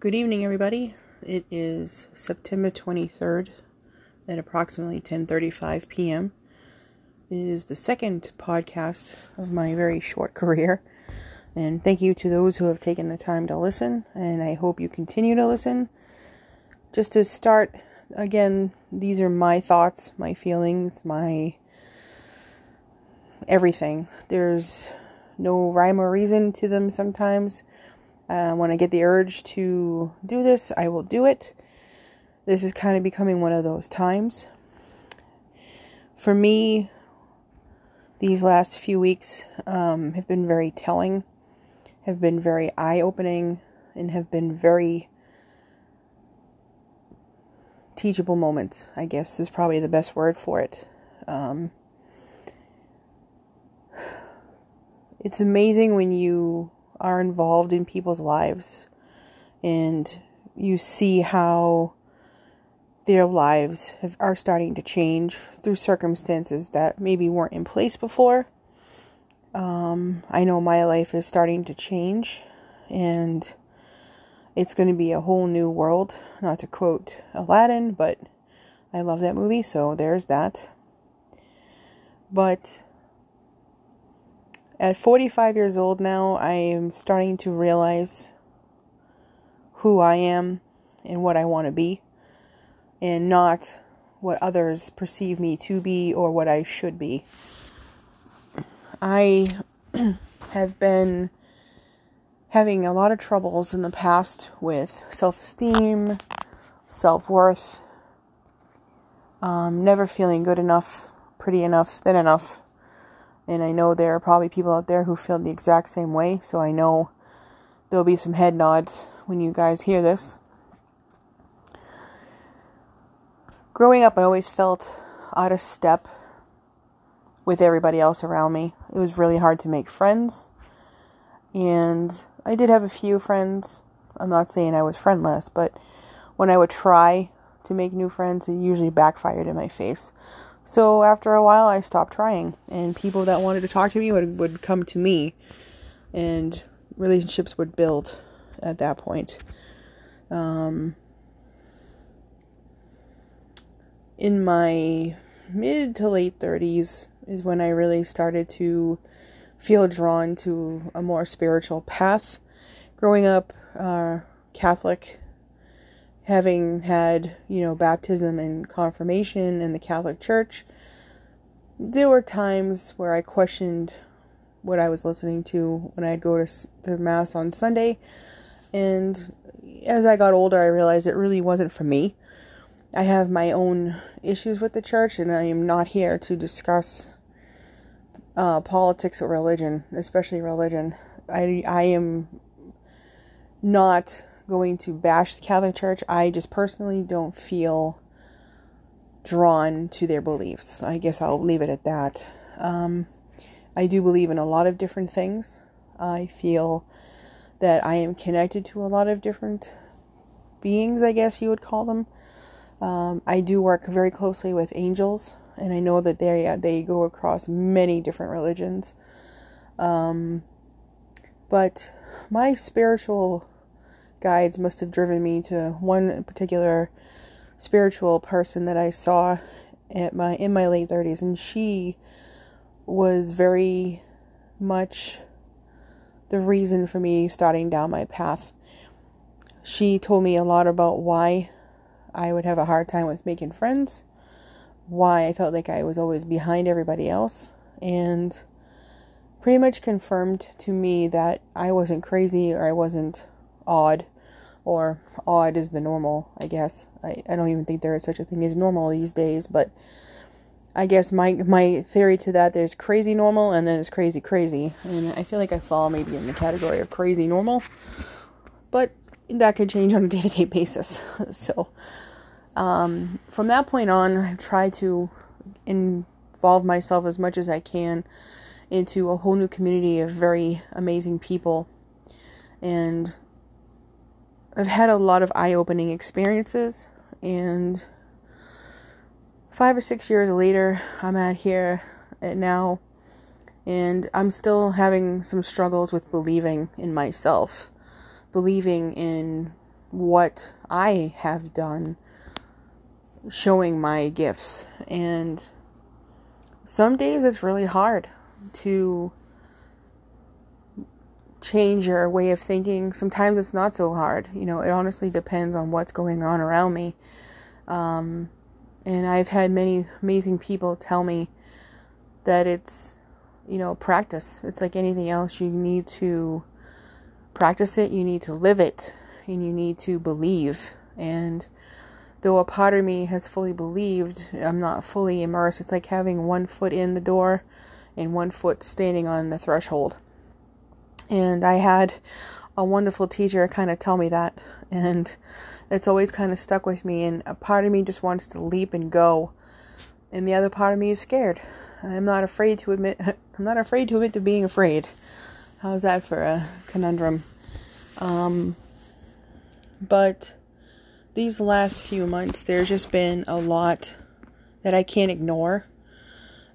Good evening, everybody. It is September 23rd at approximately 10:35 p.m. It is the second podcast of my very short career. And thank you to those who have taken the time to listen, and I hope you continue to listen. Just to start again, these are my thoughts, my feelings, my everything. There's no rhyme or reason to them sometimes. Uh, when I get the urge to do this, I will do it. This is kind of becoming one of those times. For me, these last few weeks um, have been very telling, have been very eye opening, and have been very teachable moments, I guess is probably the best word for it. Um, it's amazing when you are involved in people's lives and you see how their lives have, are starting to change through circumstances that maybe weren't in place before. Um, I know my life is starting to change and it's going to be a whole new world. Not to quote Aladdin, but I love that movie, so there's that. But at 45 years old now, I am starting to realize who I am and what I want to be, and not what others perceive me to be or what I should be. I have been having a lot of troubles in the past with self esteem, self worth, um, never feeling good enough, pretty enough, thin enough and I know there are probably people out there who feel the exact same way, so I know there'll be some head nods when you guys hear this. Growing up, I always felt out of step with everybody else around me. It was really hard to make friends, and I did have a few friends. I'm not saying I was friendless, but when I would try to make new friends, it usually backfired in my face. So after a while, I stopped trying, and people that wanted to talk to me would, would come to me, and relationships would build at that point. Um, in my mid to late 30s is when I really started to feel drawn to a more spiritual path. Growing up uh, Catholic, having had, you know, baptism and confirmation in the Catholic Church, there were times where I questioned what I was listening to when I'd go to, to Mass on Sunday. And as I got older, I realized it really wasn't for me. I have my own issues with the church, and I am not here to discuss uh, politics or religion, especially religion. I, I am not going to bash the Catholic Church. I just personally don't feel drawn to their beliefs. I guess I'll leave it at that. Um, I do believe in a lot of different things. I feel that I am connected to a lot of different beings, I guess you would call them. Um, I do work very closely with angels, and I know that they they go across many different religions. Um, but my spiritual guides must have driven me to one particular spiritual person that I saw at my in my late 30s and she was very much the reason for me starting down my path. She told me a lot about why I would have a hard time with making friends, why I felt like I was always behind everybody else, and pretty much confirmed to me that I wasn't crazy or I wasn't odd or odd is the normal, I guess. I, I don't even think there is such a thing as normal these days, but I guess my my theory to that there's crazy normal and then there's crazy crazy. And I feel like I fall maybe in the category of crazy normal. But that could change on a day-to-day basis. so um, from that point on, I've tried to involve myself as much as I can into a whole new community of very amazing people. And I've had a lot of eye opening experiences, and five or six years later, I'm at here at now, and I'm still having some struggles with believing in myself, believing in what I have done showing my gifts. And some days it's really hard to change your way of thinking. Sometimes it's not so hard. You know, it honestly depends on what's going on around me. Um, and I've had many amazing people tell me that it's, you know, practice. It's like anything else. You need to practice it, you need to live it, and you need to believe. And though a part of me has fully believed, I'm not fully immersed. It's like having one foot in the door and one foot standing on the threshold. And I had a wonderful teacher kind of tell me that. And it's always kind of stuck with me. And a part of me just wants to leap and go. And the other part of me is scared. I'm not afraid to admit, I'm not afraid to admit to being afraid. How's that for a conundrum? Um, but these last few months, there's just been a lot that I can't ignore.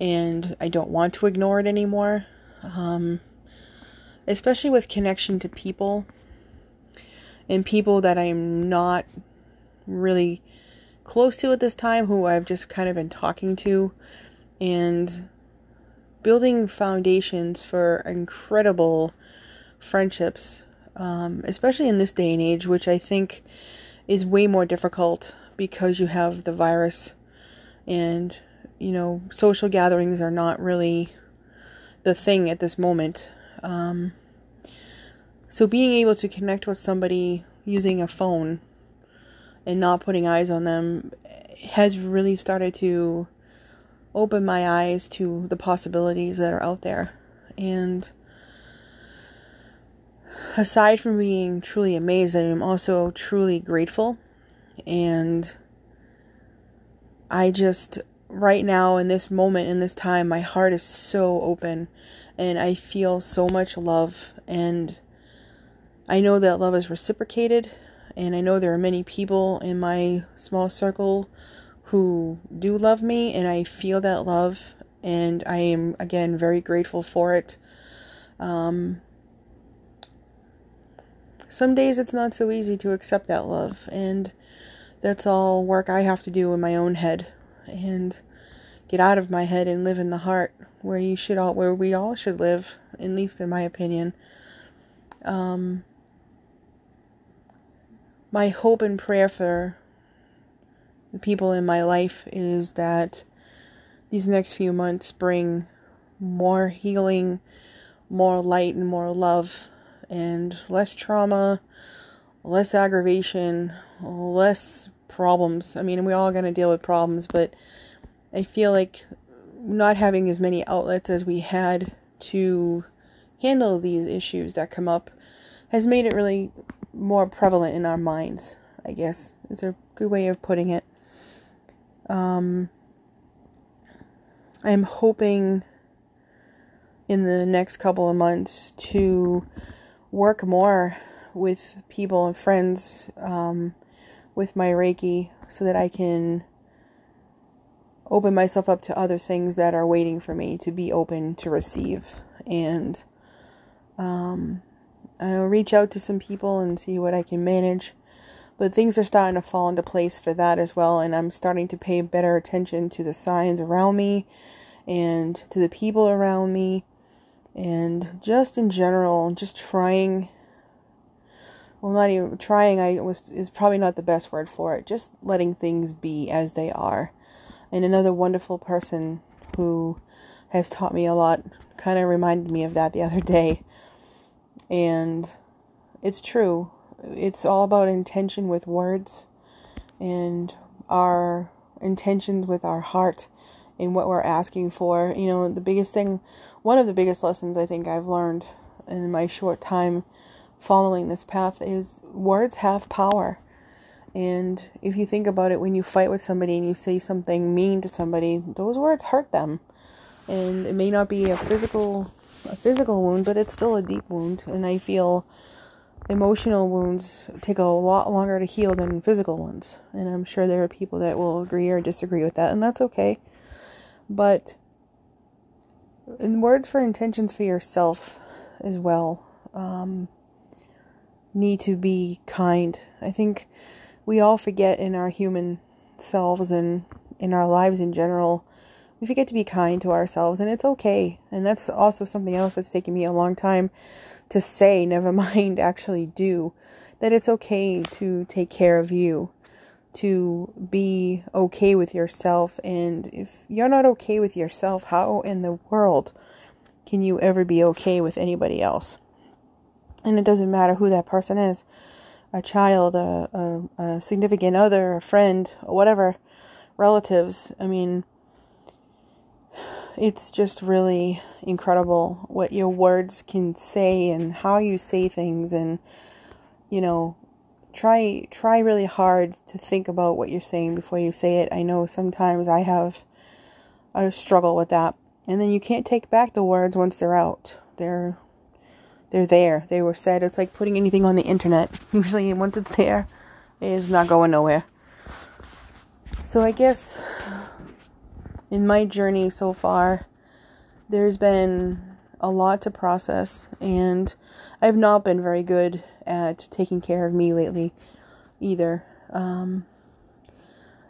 And I don't want to ignore it anymore. Um, especially with connection to people and people that I'm not really close to at this time who I've just kind of been talking to and building foundations for incredible friendships, um, especially in this day and age, which I think is way more difficult because you have the virus and, you know, social gatherings are not really the thing at this moment. Um, so being able to connect with somebody using a phone and not putting eyes on them has really started to open my eyes to the possibilities that are out there. And aside from being truly amazed, I am also truly grateful. And I just, right now, in this moment, in this time, my heart is so open and I feel so much love. And I know that love is reciprocated. And I know there are many people in my small circle who do love me, and I feel that love, and I am again very grateful for it. Um, some days it's not so easy to accept that love, and that's all work I have to do in my own head, and get out of my head and live in the heart, where you should all, where we all should live, at least in my opinion. Um, my hope and prayer for the people in my life is that these next few months bring more healing, more light, and more love, and less trauma, less aggravation, less problems. I mean, we're all going to deal with problems, but I feel like not having as many outlets as we had to handle these issues that come up has made it really more prevalent in our minds, I guess, is a good way of putting it. Um, I'm hoping in the next couple of months to work more with people and friends um, with my Reiki so that I can open myself up to other things that are waiting for me to be open to receive. And um, I'll reach out to some people and see what I can manage. But things are starting to fall into place for that as well, and I'm starting to pay better attention to the signs around me and to the people around me, and just in general, just trying. Well, not even trying. I was is probably not the best word for it. Just letting things be as they are. And another wonderful person who has taught me a lot kind of reminded me of that the other day. And it's true it's all about intention with words and our intentions with our heart and what we're asking for. You know, the biggest thing, one of the biggest lessons I think I've learned in my short time following this path is words have power. And if you think about it, when you fight with somebody and you say something mean to somebody, those words hurt them. And it may not be a physical a physical wound, but it's still a deep wound. And I feel emotional wounds take a lot longer to heal than physical ones. And I'm sure there are people that will agree or disagree with that, and that's okay. But in words for intentions for yourself as well. Um, need to be kind. I think we all forget in our human selves and in our lives in general, we forget to be kind to ourselves, and it's okay. And that's also something else that's taken me a long time to say, never mind actually do, that it's okay to take care of you, to be okay with yourself. And if you're not okay with yourself, how in the world can you ever be okay with anybody else? And it doesn't matter who that person is a child, a, a, a significant other, a friend, whatever, relatives. I mean, it's just really incredible what your words can say and how you say things and you know try try really hard to think about what you're saying before you say it. I know sometimes I have a struggle with that. And then you can't take back the words once they're out. They're they're there. They were said. It's like putting anything on the internet. Usually once it's there, it is not going nowhere. So I guess in my journey so far, there's been a lot to process, and I've not been very good at taking care of me lately either. Um,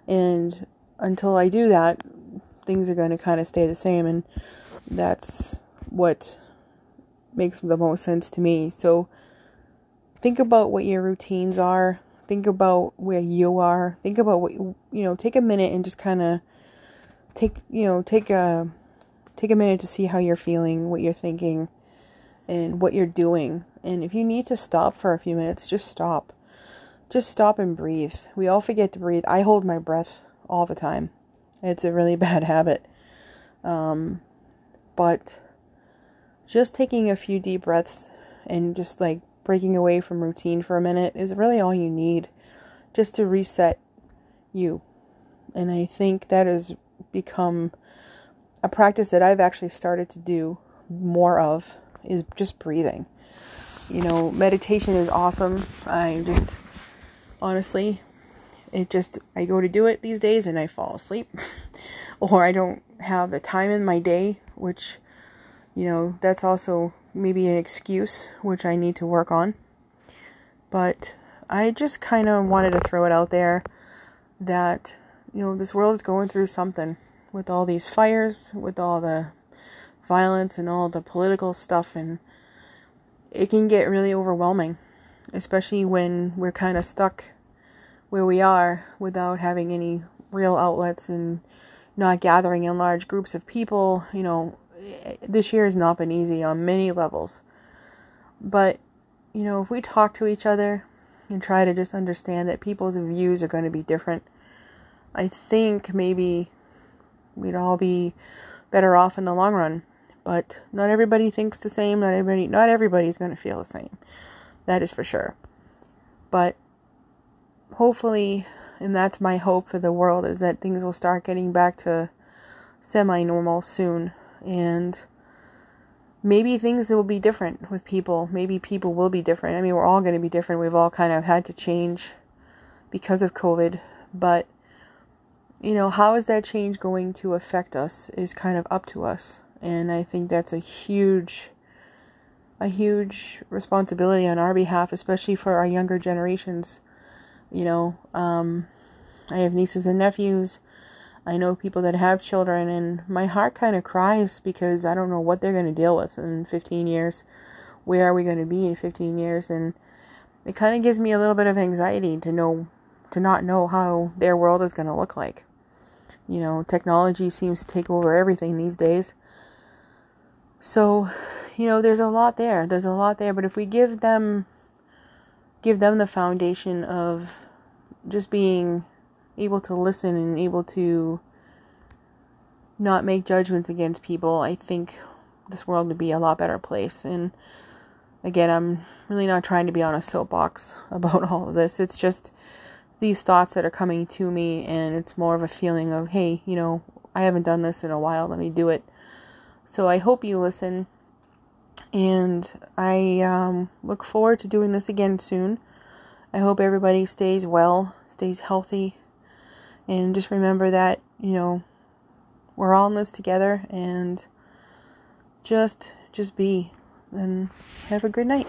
and until I do that, things are going to kind of stay the same, and that's what makes the most sense to me. So think about what your routines are. Think about where you are. Think about what you, you know, take a minute and just kind of take, you know, take a take a minute to see how you're feeling, what you're thinking, and what you're doing. And if you need to stop for a few minutes, just stop. Just stop and breathe. We all forget to breathe. I hold my breath all the time. It's a really bad habit. Um, but just taking a few deep breaths and just like breaking away from routine for a minute is really all you need just to reset you. And I think that has become a practice that I've actually started to do more of is just breathing. You know, meditation is awesome. I just honestly it just I go to do it these days and I fall asleep or I don't have the time in my day, which you know, that's also maybe an excuse which I need to work on. But I just kind of wanted to throw it out there that you know, this world is going through something with all these fires, with all the violence and all the political stuff, and it can get really overwhelming, especially when we're kind of stuck where we are without having any real outlets and not gathering in large groups of people. You know, this year has not been easy on many levels. But, you know, if we talk to each other and try to just understand that people's views are going to be different, I think maybe we'd all be better off in the long run. But not everybody thinks the same. Not everybody. Not everybody's going to feel the same. That is for sure. But hopefully, and that's my hope for the world, is that things will start getting back to semi-normal soon, and maybe things will be different with people. Maybe people will be different. I mean, we're all going to be different. We've all kind of had to change because of COVID, but you know, how is that change going to affect us is kind of up to us. And I think that's a huge a huge responsibility on our behalf, especially for our younger generations. You know, um, I have nieces and nephews. I know people that have children, and my heart kind of cries because I don't know what they're going to deal with in 15 years. Where are we going to be in 15 years? And it kind of gives me a little bit of anxiety to know, to not know how their world is going to look like. You know, technology seems to take over everything these days. So, you know, there's a lot there. There's a lot there, but if we give them give them the foundation of just being able to listen and able to not make judgments against people, I think this world would be a lot better place. And again, I'm really not trying to be on a soapbox about all of this. It's just these thoughts that are coming to me, and it's more of a feeling of, hey, you know, I haven't done this in a while, let me do it. So I hope you listen, and I um, look forward to doing this again soon. I hope everybody stays well, stays healthy, and just remember that, you know, we're all in this together, and just just be and have a good night.